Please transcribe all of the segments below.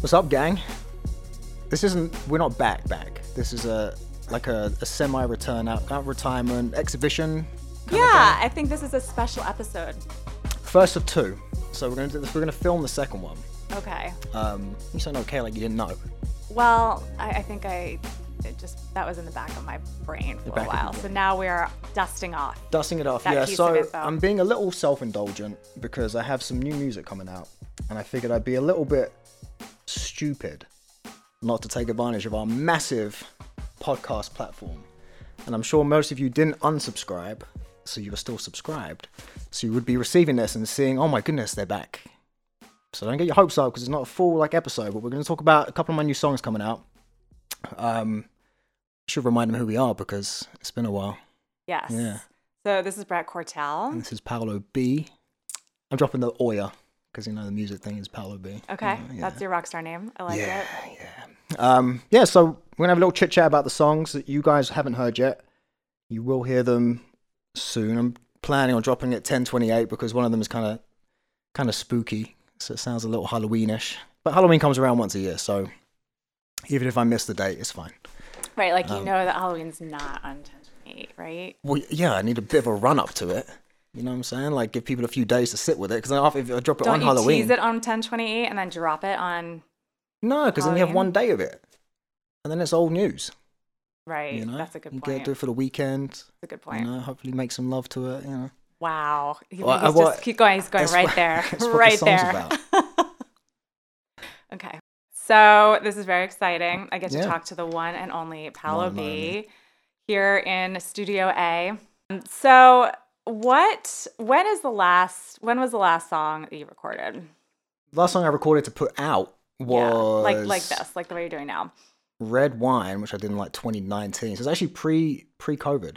What's up, gang? This isn't. We're not back. Back. This is a like a, a semi-return out, out retirement exhibition. Yeah, I think this is a special episode. First of two. So we're gonna do this. We're gonna film the second one. Okay. Um, you sound okay, like you didn't know. Well, I, I think I it just that was in the back of my brain for a back of your while. So now we're dusting off. Dusting it off. Yeah. piece of So. I'm being a little self-indulgent because I have some new music coming out, and I figured I'd be a little bit stupid not to take advantage of our massive podcast platform. And I'm sure most of you didn't unsubscribe, so you were still subscribed. So you would be receiving this and seeing, oh my goodness, they're back. So don't get your hopes up because it's not a full like episode, but we're going to talk about a couple of my new songs coming out. Um, should remind them who we are because it's been a while. Yes. Yeah. So this is Brett Cortell. And this is Paolo B. I'm dropping the Oya because you know the music thing is Paolo B. Okay, Yeah. that's your rock star name. I like yeah, it. yeah. Um, yeah, so we're gonna have a little chit chat about the songs that you guys haven't heard yet. You will hear them soon. I'm planning on dropping it 1028 because one of them is kind of kind of spooky, so it sounds a little Halloweenish. But Halloween comes around once a year, so even if I miss the date, it's fine. Right, like Um, you know that Halloween's not on 1028, right? Well, yeah, I need a bit of a run up to it. You know what I'm saying? Like give people a few days to sit with it because if I drop it Don't on you Halloween, tease it on 1028 and then drop it on no, because then you have one day of it, and then it's old news. right? You know, That's a good you point. Get, do it for the weekend. That's a good You point. know, hopefully make some love to it. You know, Wow. He- Well, he's just keep going. He's going right what- there. that's what the right there. okay. So this is very exciting. I get to Yeah. talk to the one and only Paolo One and B only. here in Studio A. So what when is the last when was the last song that you recorded? last song I recorded to put out was like like this, like the way you're doing now. Red Wine, which I did in like 2019. So it's actually pre pre COVID.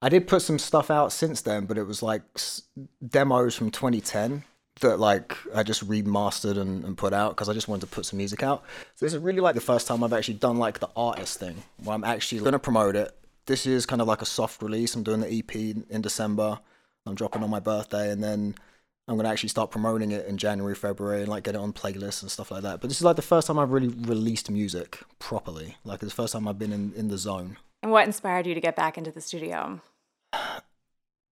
I did put some stuff out since then, but it was like s- demos from 2010 that like I just remastered and, and put out because I just wanted to put some music out. So this is really like the first time I've actually done like the artist thing where I'm actually gonna promote it. This is kind of like a soft release. I'm doing the EP in- in December. I'm dropping on my birthday, and then I'm gonna actually start promoting it in January, February, and like get it on playlists and stuff like that. But this is like the first time I've really released music properly. Like it's the first time I've been in, in the zone. And what inspired you to get back into the studio?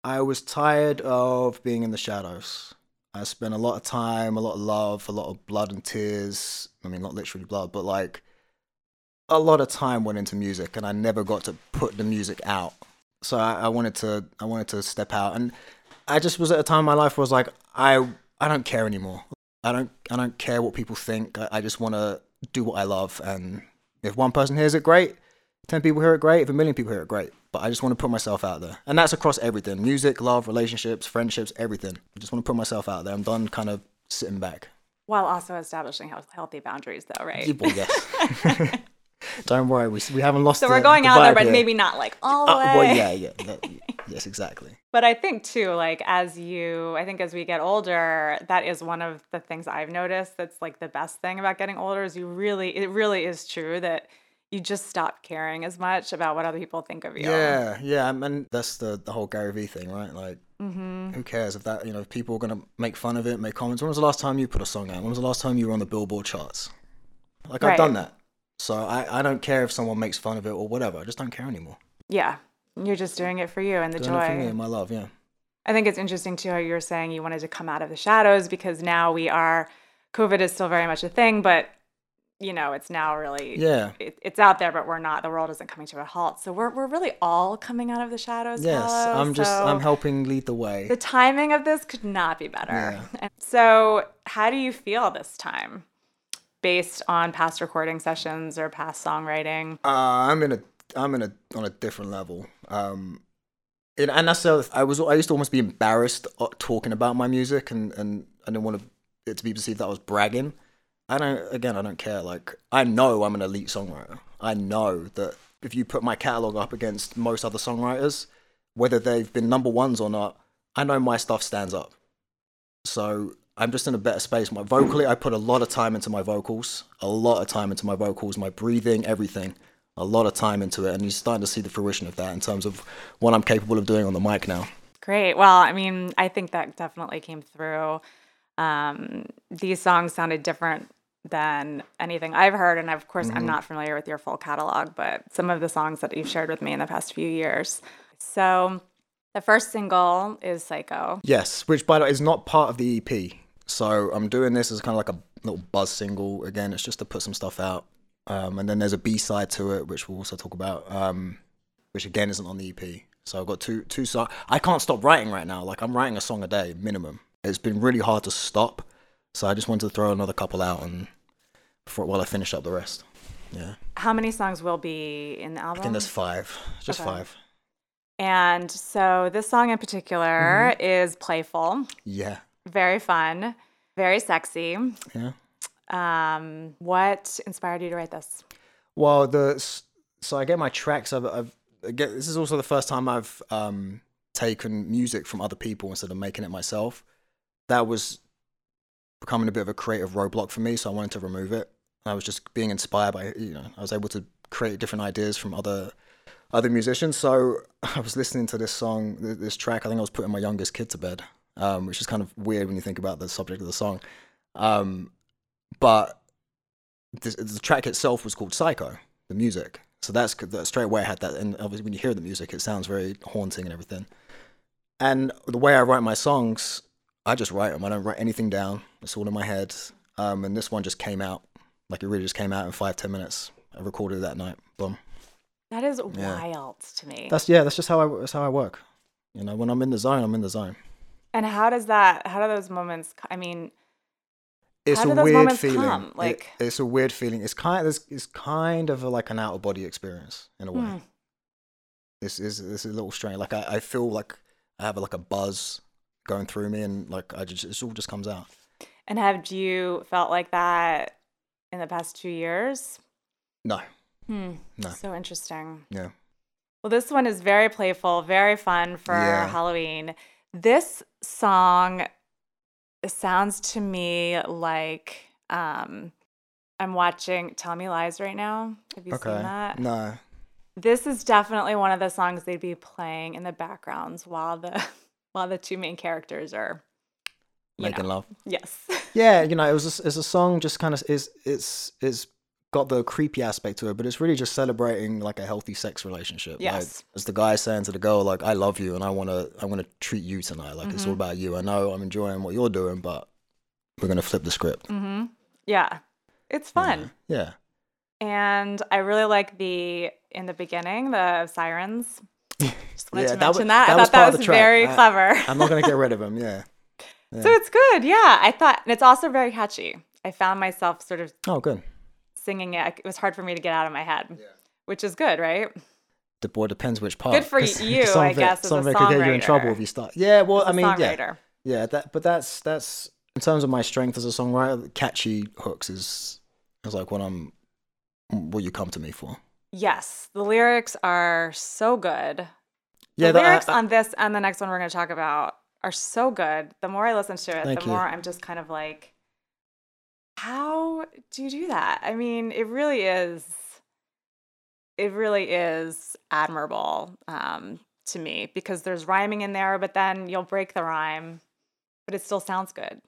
I was tired of being in the shadows. I spent a lot of time, a lot of love, a lot of blood and tears. I mean, not literally blood, but like a lot of time went into music, and I never got to put the music out. So I, I wanted to, I wanted to step out, and I just was at a time in my life where I was like, I, I don't care anymore. I don't, I don't care what people think. I, I just want to do what I love, and if one person hears it, great. 10 people hear it, great. If a million people hear it, great. But I just want to put myself out there. And that's across everything music, love, relationships, friendships, everything. I just want to put myself out there. I'm done kind of sitting back. While also establishing health- healthy boundaries, though, right? Well, yes. Don't worry, we, we haven't lost So the- we're going the out there, but here. maybe not like all the Uh, way. well, yeah, yeah. that- yes, exactly. But I think too, like as you, I think as we get older, that is one of the things I've noticed. That's like the best thing about getting older is you really, it really is true that you just stop caring as much about what other people think of you. Yeah, yeah. I mean, that's the, the whole Gary Vee thing, right? Like, Mm-hmm. who cares if that, you know, if people are going to make fun of it, make comments. When was the last time you put a song out? When was the last time you were on the Billboard charts? Like, I've done that. So I, I don't care if someone makes fun of it or whatever. I just don't care anymore. Yeah. You're just doing it for you and the Doing joy. it for me and my love, yeah. I think it's interesting too how you were saying you wanted to come out of the shadows because now we are, COVID is still very much a thing, but you know, it's now really, Yeah. it, it's out there, but we're not, the world isn't coming to a halt. So we're, we're really all coming out of the shadows. Yes, I'm just so I'm helping lead the way. The timing of this could not be better. Yeah. So, how do you feel this time based on past recording sessions or past songwriting? Uh, I'm in a I'm in a on a different level. Um, and, and that's I was I used to almost be embarrassed uh, talking about my music, and and I didn't want it to be perceived that I was bragging. I don't again I don't care. Like I know I'm an elite songwriter. I know that if you put my catalog up against most other songwriters, whether they've been number ones or not, I know my stuff stands up. So I'm just in a better space. My vocally, I put a lot of time into my vocals, a lot of time into my vocals, my breathing, everything, a lot of time into it, and you're starting to see the fruition of that in terms of what I'm capable of doing on the mic now. Great. Well, I mean, I think that definitely came through. Um, these songs sounded different than anything I've heard. And of course, I'm Mhm. not familiar with your full catalog, but some of the songs that you've shared with me in the past few years. So the first single is Psycho. Yes, which by the way is not part of the EP. So I'm doing this as kind of like a little buzz single. Again, it's just to put some stuff out. Um, and then there's a B side to it, which we'll also talk about, um, which again isn't on the EP. So I've got two two songs. I can't stop writing right now. Like I'm writing a song a day minimum. It's been really hard to stop. So I just wanted to throw another couple out and before while I finish up the rest. Yeah, How many songs will be in the album? I think there's five, just Okay. five. And so this song in particular Mm-hmm. is playful, Yeah, very fun, very sexy. yeah. Um, what inspired you to write this? Well, the so I get my tracks. I've, I've I get this is also the first time I've um, taken music from other people instead of making it myself. That was becoming a bit of a creative roadblock for me, so I wanted to remove it. I was just being inspired by you know I was able to create different ideas from other other musicians. So I was listening to this song, this track. I think I was putting my youngest kid to bed, um, which is kind of weird when you think about the subject of the song. Um, but the, the track itself was called Psycho, the music. So that's that straight away I had that, and obviously when you hear the music, it sounds very haunting and everything. And the way I write my songs, I just write them. I don't write anything down. It's all in my head. Um, and this one just came out, like it really just came out in five ten minutes. I recorded it that night. Boom. That is Yeah. wild to me. That's yeah. That's just how I that's how I work. You know, when I'm in the zone, I'm in the zone. And how does that? How do those moments? I mean, It's a weird feeling. come? It- Like- it's a weird feeling. It's kind. It's, it's kind of a, like an out of body experience in a way. hmm, This is this is a little strange. Like I, I feel like I have like a buzz going through me, and like I just it all just comes out. and have you felt like that in the past two years? No, Hmm. No. So interesting. yeah, Well, this one is very playful, very fun for Yeah. Halloween. This song sounds to me like um, I'm watching Tell Me Lies right now. Have you okay. seen that? No, This is definitely one of the songs they'd be playing in the backgrounds while the while the two main characters are making know. love. Yes. Yeah, you know, it was a, it's a song just kind of is it's it's got the creepy aspect to it, but it's really just celebrating like a healthy sex relationship. Like, Yes. as the guy saying to the girl, like, "I love you, and I wanna I wanna treat you tonight. Like it's all Mhm. about you. I know I'm enjoying what you're doing, but we're gonna flip the script." mm-hmm. Yeah. It's fun. Yeah. And I really like the in the beginning, the sirens. Just wanted Yeah, to that wa- mention that. that I was thought that was the track. very I- clever. I'm not gonna get rid of him. Yeah. So it's good. Yeah. I thought and it's also very catchy. I found myself sort of Oh, good. Singing it. It was hard for me to get out of my head. Which is good, right? The boy depends which part. for 'cause you, some I it- guess, as Some a of it could get you in trouble if you start. Yeah. Well, As a I mean, yeah, songwriter. yeah. That, but that's that's in terms of my strength as a songwriter. Catchy hooks is is like what I'm what you come to me for. Yes. The lyrics are so good. Yeah. the that- I- lyrics I- on this and the next one we're going to talk about are so good. The more I listen to it, the you. more I'm just kind of like, how do you do that? I mean, it really is, it really is admirable um, to me because there's rhyming in there, but then you'll break the rhyme, but it still sounds good.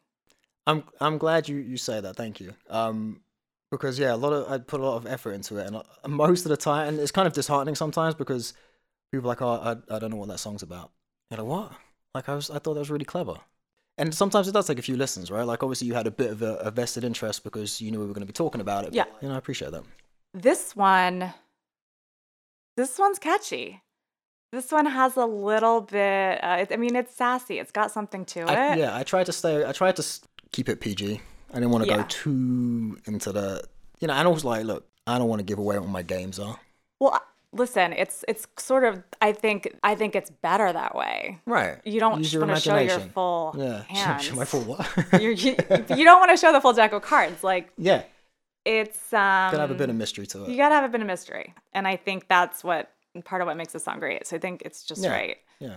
I'm I'm glad you you say that. Thank you. Um, because yeah, a lot of I put a lot of effort into it, and uh, most of the time, and it's kind of disheartening sometimes because people are like, oh, I I don't know what that song's about. You're like, what? Like I was, I thought that was really clever. And sometimes it does take a few listens, right? Like obviously you had a bit of a, a vested interest because you knew we were going to be talking about it. but, Yeah. you know, I appreciate that. This one, this one's catchy. This one has a little bit. Uh, it, I mean, it's sassy. It's got something to it. I, yeah, I tried to stay. I tried to keep it PG. I didn't want to Yeah. go too into the, you know. And I was like, look, I don't want to give away what my games are. Well, listen, it's it's sort of. I think I think it's better that way. Right. You don't Use your want to show your full Yeah. hands. Show my full what? You're, you you don't want to show the full deck of cards. Like yeah. it's um. Gotta have a bit of mystery to it You gotta have a bit of mystery, and I think that's what part of what makes the song great. So I think it's just Yeah. right. Yeah.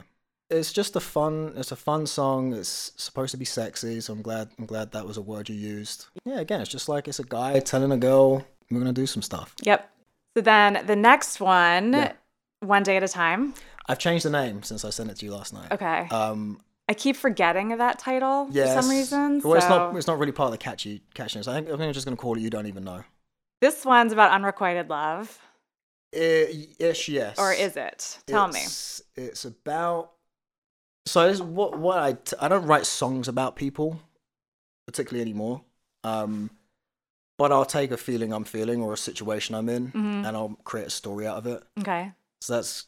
It's just a fun. It's a fun song. It's supposed to be sexy, so I'm glad. I'm glad that was a word you used. Yeah. Again, it's just like it's a guy telling a girl we're gonna do some stuff. Yep. So then the next one, Yeah. one day at a time. I've changed the name since I sent it to you last night. Okay. Um, I keep forgetting that title for some reason. Well, it's so- not. It's not really part of the catchy catchiness. I think, I think I'm just gonna call it. You don't even know. This one's about unrequited love, I- ish, yes. or is it? Tell me. It's, It's about. So this, what what I t- I don't write songs about people, particularly anymore. Um, but I'll take a feeling I'm feeling or a situation I'm in, Mhm. and I'll create a story out of it. Okay. So that's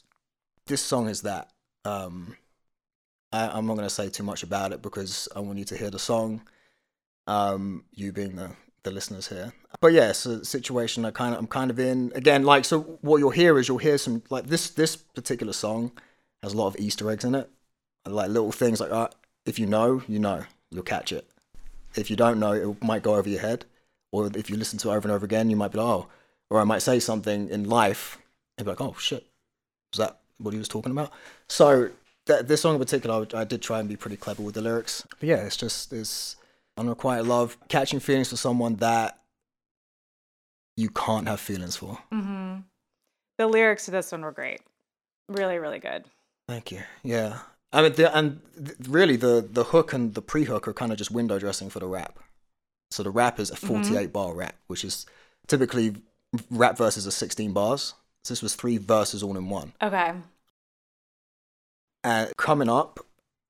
this song is that. Um, I, I'm not gonna say too much about it because I want you to hear the song. Um, you being the the listeners here, but yeah, it's a situation I kind of I'm kind of in again. Like so, what you'll hear is you'll hear some like this this particular song has a lot of Easter eggs in it, like little things like uh, if you know, you know, you'll catch it. If you don't know, it might go over your head, or if you listen to it over and over again, you might be like, oh, or I might say something in life and be like, oh shit, was that what he was talking about? So th- this song in particular, I, I did try and be pretty clever with the lyrics. But yeah, it's just this unrequited love, catching feelings for someone that you can't have feelings for. hmm The lyrics to this one were great. Really, really good. Thank you. Yeah, I mean, the, and th- really, the the hook and the pre-hook are kind of just window dressing for the rap. So the rap is a 48 bar rap, which is typically rap verses are 16 bars. So this was three verses all in one. Okay. And coming up,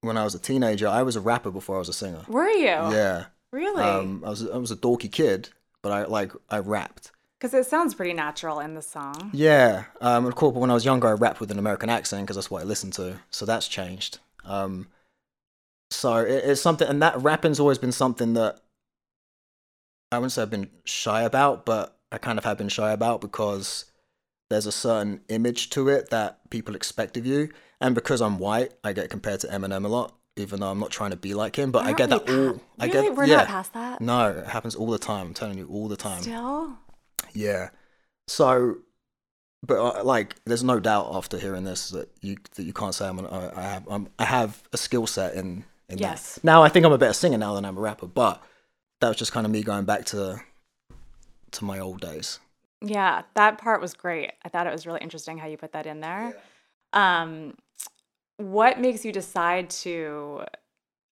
when I was a teenager, I was a rapper before I was a singer. Were you? Yeah. Really? Um, I was I was a dorky kid, but I like I rapped. Because it sounds pretty natural in the song. Yeah. Um, of course, but when I was younger, I rapped with an American accent because that's what I listened to. So that's changed. Um, so it, it's something, and that rapping's always been something that I wouldn't say I've been shy about, but I kind of have been shy about because there's a certain image to it that people expect of you, and because I'm white, I get compared to Eminem a lot, even though I'm not trying to be like him. But I Aren't get that pa- all. I get We're yeah. not past that. No, it happens all the time. I'm telling you, all the time. Still? Yeah. So, but uh, like, there's no doubt after hearing this that you that you can't say I'm an, I, I have I'm, I have a skill set in in Yes. that. Now I think I'm a better singer now than I'm a rapper, but that was just kind of me going back to to my old days. Yeah, that part was great. I thought it was really interesting how you put that in there. Um, what makes you decide to?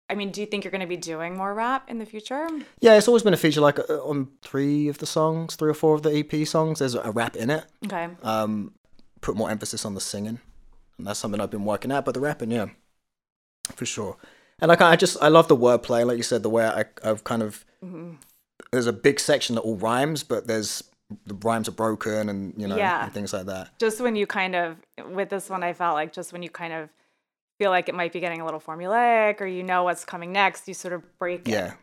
I mean, do you think you're going to be doing more rap in the future? Yeah, it's always been a feature. Like uh, on three of the songs, three or four of the EP songs, there's a rap in it. Okay. Um, put more emphasis on the singing, and that's something I've been working at. But the rapping, yeah, for sure. And like I just I love the wordplay, like you said, the way I I've kind of hmm there's a big section that all rhymes, but there's the rhymes are broken and you know Yeah. and things like that. Just when you kind of, with this one, I felt like just when you kind of feel like it might be getting a little formulaic or you know what's coming next, you sort of break it. Yeah,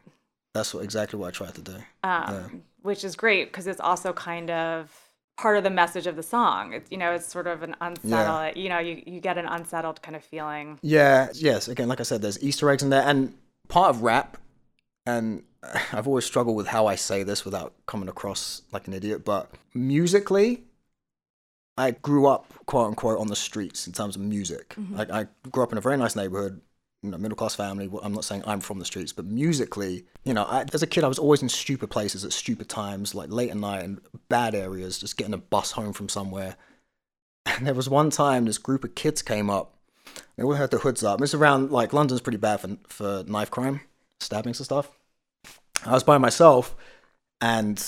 that's what exactly what I tried to do. um, which is great because it's also kind of part of the message of the song. It's you know, it's sort of an unsettled. You know, you you get an unsettled kind of feeling. Yeah, yes. Again, like I said, there's Easter eggs in there, and part of rap, and I've always struggled with how I say this without coming across like an idiot. But musically, I grew up quote unquote on the streets in terms of music. Mm-hmm. Like I grew up in a very nice neighborhood, you know, middle class family. I'm not saying I'm from the streets, but musically, you know, I, as a kid, I was always in stupid places at stupid times, like late at night and bad areas, just getting a bus home from somewhere. And there was one time this group of kids came up. They all had their hoods up. It's around like London's pretty bad for for knife crime, stabbings and stuff. I was by myself, and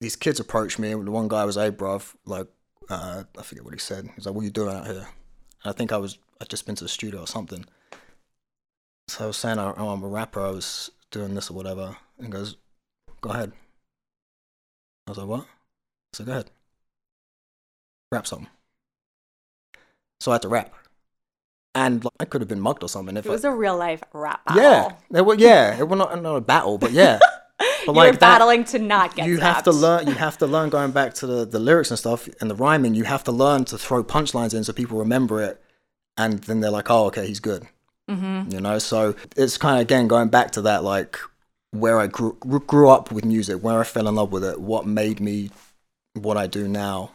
these kids approached me. The one guy was, "Hey, bruv, like, uh, I forget what he said. He's like, "What are you doing out here?" And I think I was, I'd just been to the studio or something. So I was saying, "Oh, I'm a rapper. I was doing this or whatever." And he goes, "Go ahead." I was like, "What?" So go ahead, rap something. So I had to rap, and like, I could have been mugged or something if It was a real life rap battle. yeah, it was, yeah, it was not, not a battle, but yeah. you like were that- battling to not get. you have to learn. You have to learn going back to the, the lyrics and stuff and the rhyming. You have to learn to throw punchlines in so people remember it, and then they're like, "Oh, okay, he's good." Mm-hmm. You know. So it's kind of again going back to that, like where I grew grew- grew up with music, where I fell in love with it, what made me what I do now,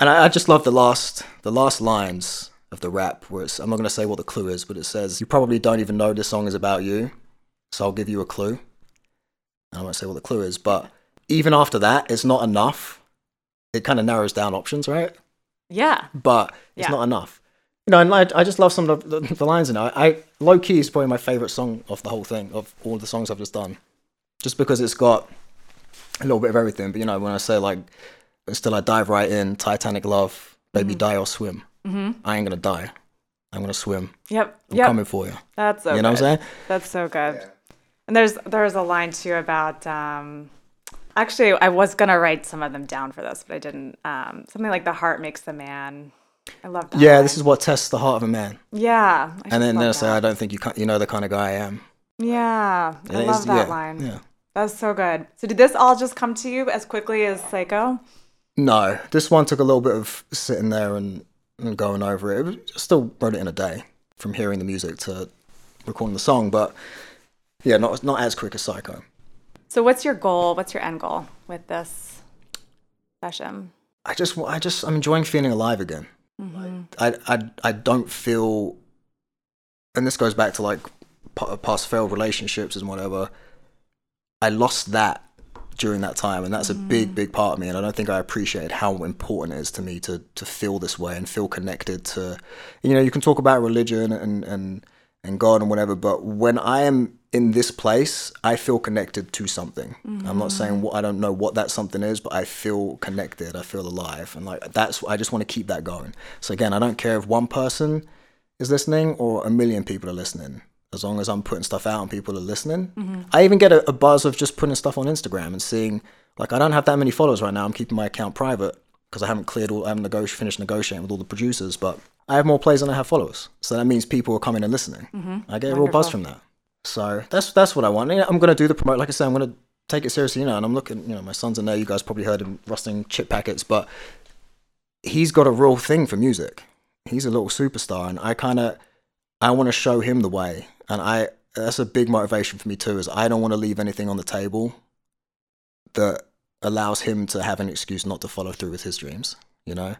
and I, I just love the last the last lines of the rap where it's, I'm not going to say what the clue is, but it says, You probably don't even know this song is about you, so I'll give you a clue. I won't say what the clue is, but even after that, it's not enough. It kind of narrows down options, right? Yeah. But it's Yeah. not enough. You know, and I, I just love some of the, the lines in it. I, I low key is probably my favorite song of the whole thing of all the songs I've just done, just because it's got a little bit of everything. But you know, when I say like, still I dive right in, Titanic love, baby mm. die or swim. Mm-hmm. I ain't gonna die. I'm gonna swim. Yep. I'm Yep. coming for you. That's so you know good. what I'm saying? That's so good. And there's there's a line too about um actually I was gonna write some of them down for this, but I didn't. Um something like the heart makes the man. I love that. Yeah, line. this is what tests the heart of a man. Yeah. I And then they'll say. I don't think you can you know the kind of guy I am. Yeah. I And it love is- that yeah, line. Yeah. That's so good. So did this all just come to you as quickly as Psycho? No, this one took a little bit of sitting there and, and going over it. it still wrote it in a day from hearing the music to recording the song, but yeah, not not as quick as Psycho. So what's your goal? What's your end goal with this session? I just I just I'm enjoying feeling alive again. Mm-hmm. I I I don't feel, and this goes back to like past failed relationships and whatever. I lost that during that time, and that's a big mm. big part of me. And I don't think I appreciated how important it is to me to to feel this way and feel connected to. You know, you can talk about religion and and and God and whatever, but when I am in this place, I feel connected to something. I'm not saying mm-hmm. what I don't know what that something is, but I feel connected. I feel alive, and like that's I just want to keep that going. So again, I don't care if one person is listening or a million people are listening. As long as I'm putting stuff out and people are listening, I even get a, a buzz of just putting stuff on Instagram and seeing. Like I don't have that many followers right now. I'm keeping my account private because I haven't cleared all. I haven't nego- finished negotiating with all the producers, but I have more plays than I have followers. So that means people are coming and listening. I get a real buzz from that. So that's that's what I want. I'm gonna do the promote. Like I said, I'm gonna take it seriously, you know. And I'm looking, you know, my son's in there. You guys probably heard him rusting chip packets, but he's got a real thing for music. He's a little superstar, and I kind of I want to show him the way. And I that's a big motivation for me too. Is I don't want to leave anything on the table that allows him to have an excuse not to follow through with his dreams. You know.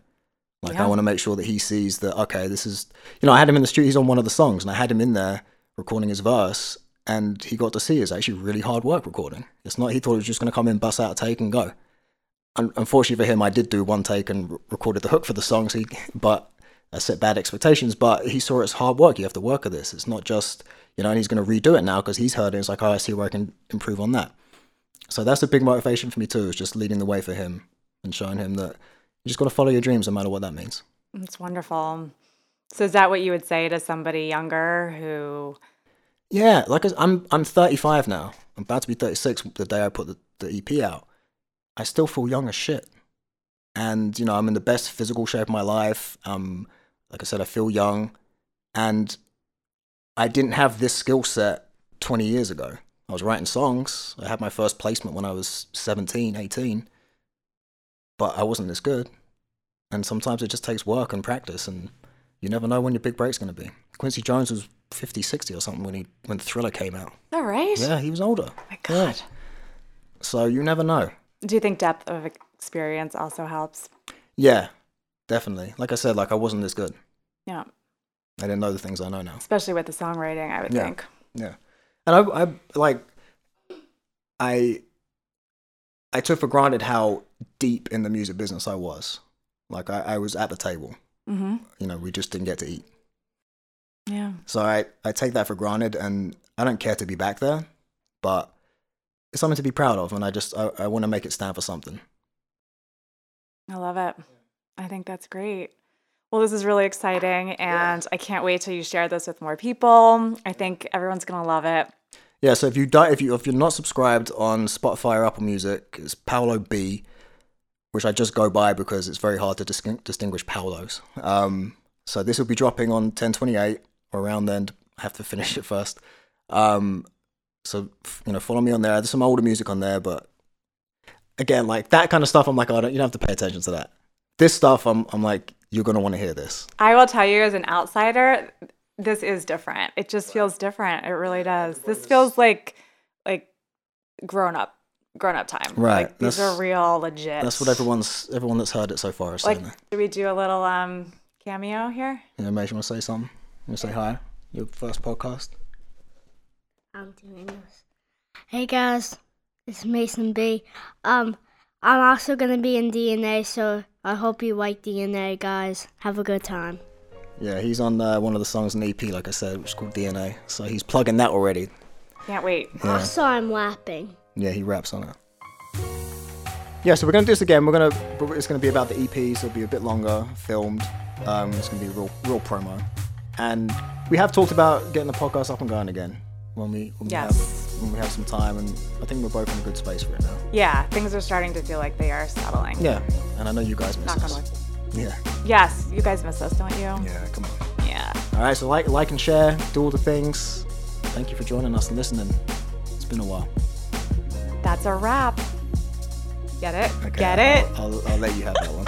Like I want to make sure that he sees that okay, this is you know I had him in the studio. He's on one of the songs, and I had him in there recording his verse, and he got to see it's actually really hard work recording. It's not he thought he was just going to come in, bust out a take, and go. Un- unfortunately for him, I did do one take and re- recorded the hook for the song, so he, but I set bad expectations. But he saw it's hard work. You have to work at this. It's not just you know, and he's going to redo it now because he's heard it. It's like, oh, I see where I can improve on that. So that's a big motivation for me too. Is just leading the way for him and showing him that you just got to follow your dreams, no matter what that means. It's wonderful. So is that what you would say to somebody younger who Yeah, like I'm I'm 35 now. I'm about to be 36 the day I put the, the EP out. I still feel young as shit. And you know, I'm in the best physical shape of my life. Um like I said I feel young and I didn't have this skill set 20 years ago. I was writing songs. I had my first placement when I was 17, 18. But I wasn't this good. And sometimes it just takes work and practice and you never know when your big break's going to be. Quincy Jones was 50, 60 or something when he when Thriller came out. All right. Yeah, he was older. Oh my Yeah. God. So you never know. Do you think depth of experience also helps? Yeah, definitely. Like I said, like I wasn't this good. Yeah. I didn't know the things I know now. Especially with the songwriting, I would Yeah. think. Yeah, and I, I like, I, I took for granted how deep in the music business I was. Like I, I was at the table. Mm-hmm. You know, we just didn't get to eat. Yeah. So I, I take that for granted, and I don't care to be back there, but it's something to be proud of, and I just I, I want to make it stand for something. I love it. I think that's great. Well, this is really exciting, and I can't wait till you share this with more people. I think everyone's gonna love it. Yeah, so if you di- if you if you're not subscribed on Spotify or Apple Music, it's Paolo B, which I just go by because it's very hard to dis- distinguish Paolos. Um, so this will be dropping on 1028 or around then. I have to finish it first. Um, so you know, follow me on there. There's some older music on there, but again, like that kind of stuff, I'm like, oh, don't, you don't have to pay attention to that. This stuff, I'm I'm like, you're gonna want to hear this. I will tell you, as an outsider, this is different. It just feels different. It really does. This feels like like grown up, grown up time. Right, Like, these that's- are real, legit. That's what everyone's everyone that's heard it so far is like. saying. Should we do a little um cameo here? You know, Maish, you want to say something? You want to say hi? Your first podcast. I'm doing this. Hey guys, it's Mason B. Um, I'm also gonna be in DNA, so I hope you like DNA, guys. Have a good time. Yeah, he's on uh, one of the songs in the EP, like I said, which is called DNA. So he's plugging that already. Can't wait. Yeah. I saw him rapping. Yeah, he raps on it. Yeah, so we're gonna do this again. We're gonna, it's gonna be about the EP, so it'll be a bit longer, filmed. Um, it's gonna be a real, real promo, and we have talked about getting the podcast up and going again when we, when we Yes. have, when we have some time, and I think we're both in a good space for it now. Yeah, things are starting to feel like they are settling. Yeah, and I know you guys miss Knock on us. wood. Yeah, Yes, you guys miss us, don't you? yeah, come on. Yeah. All right, so like, like and share, do all the things. Thank you for joining us and listening. It's been a while. That's a wrap. Get it? Okay, Get I'll- it? I'll, I'll let you have that one.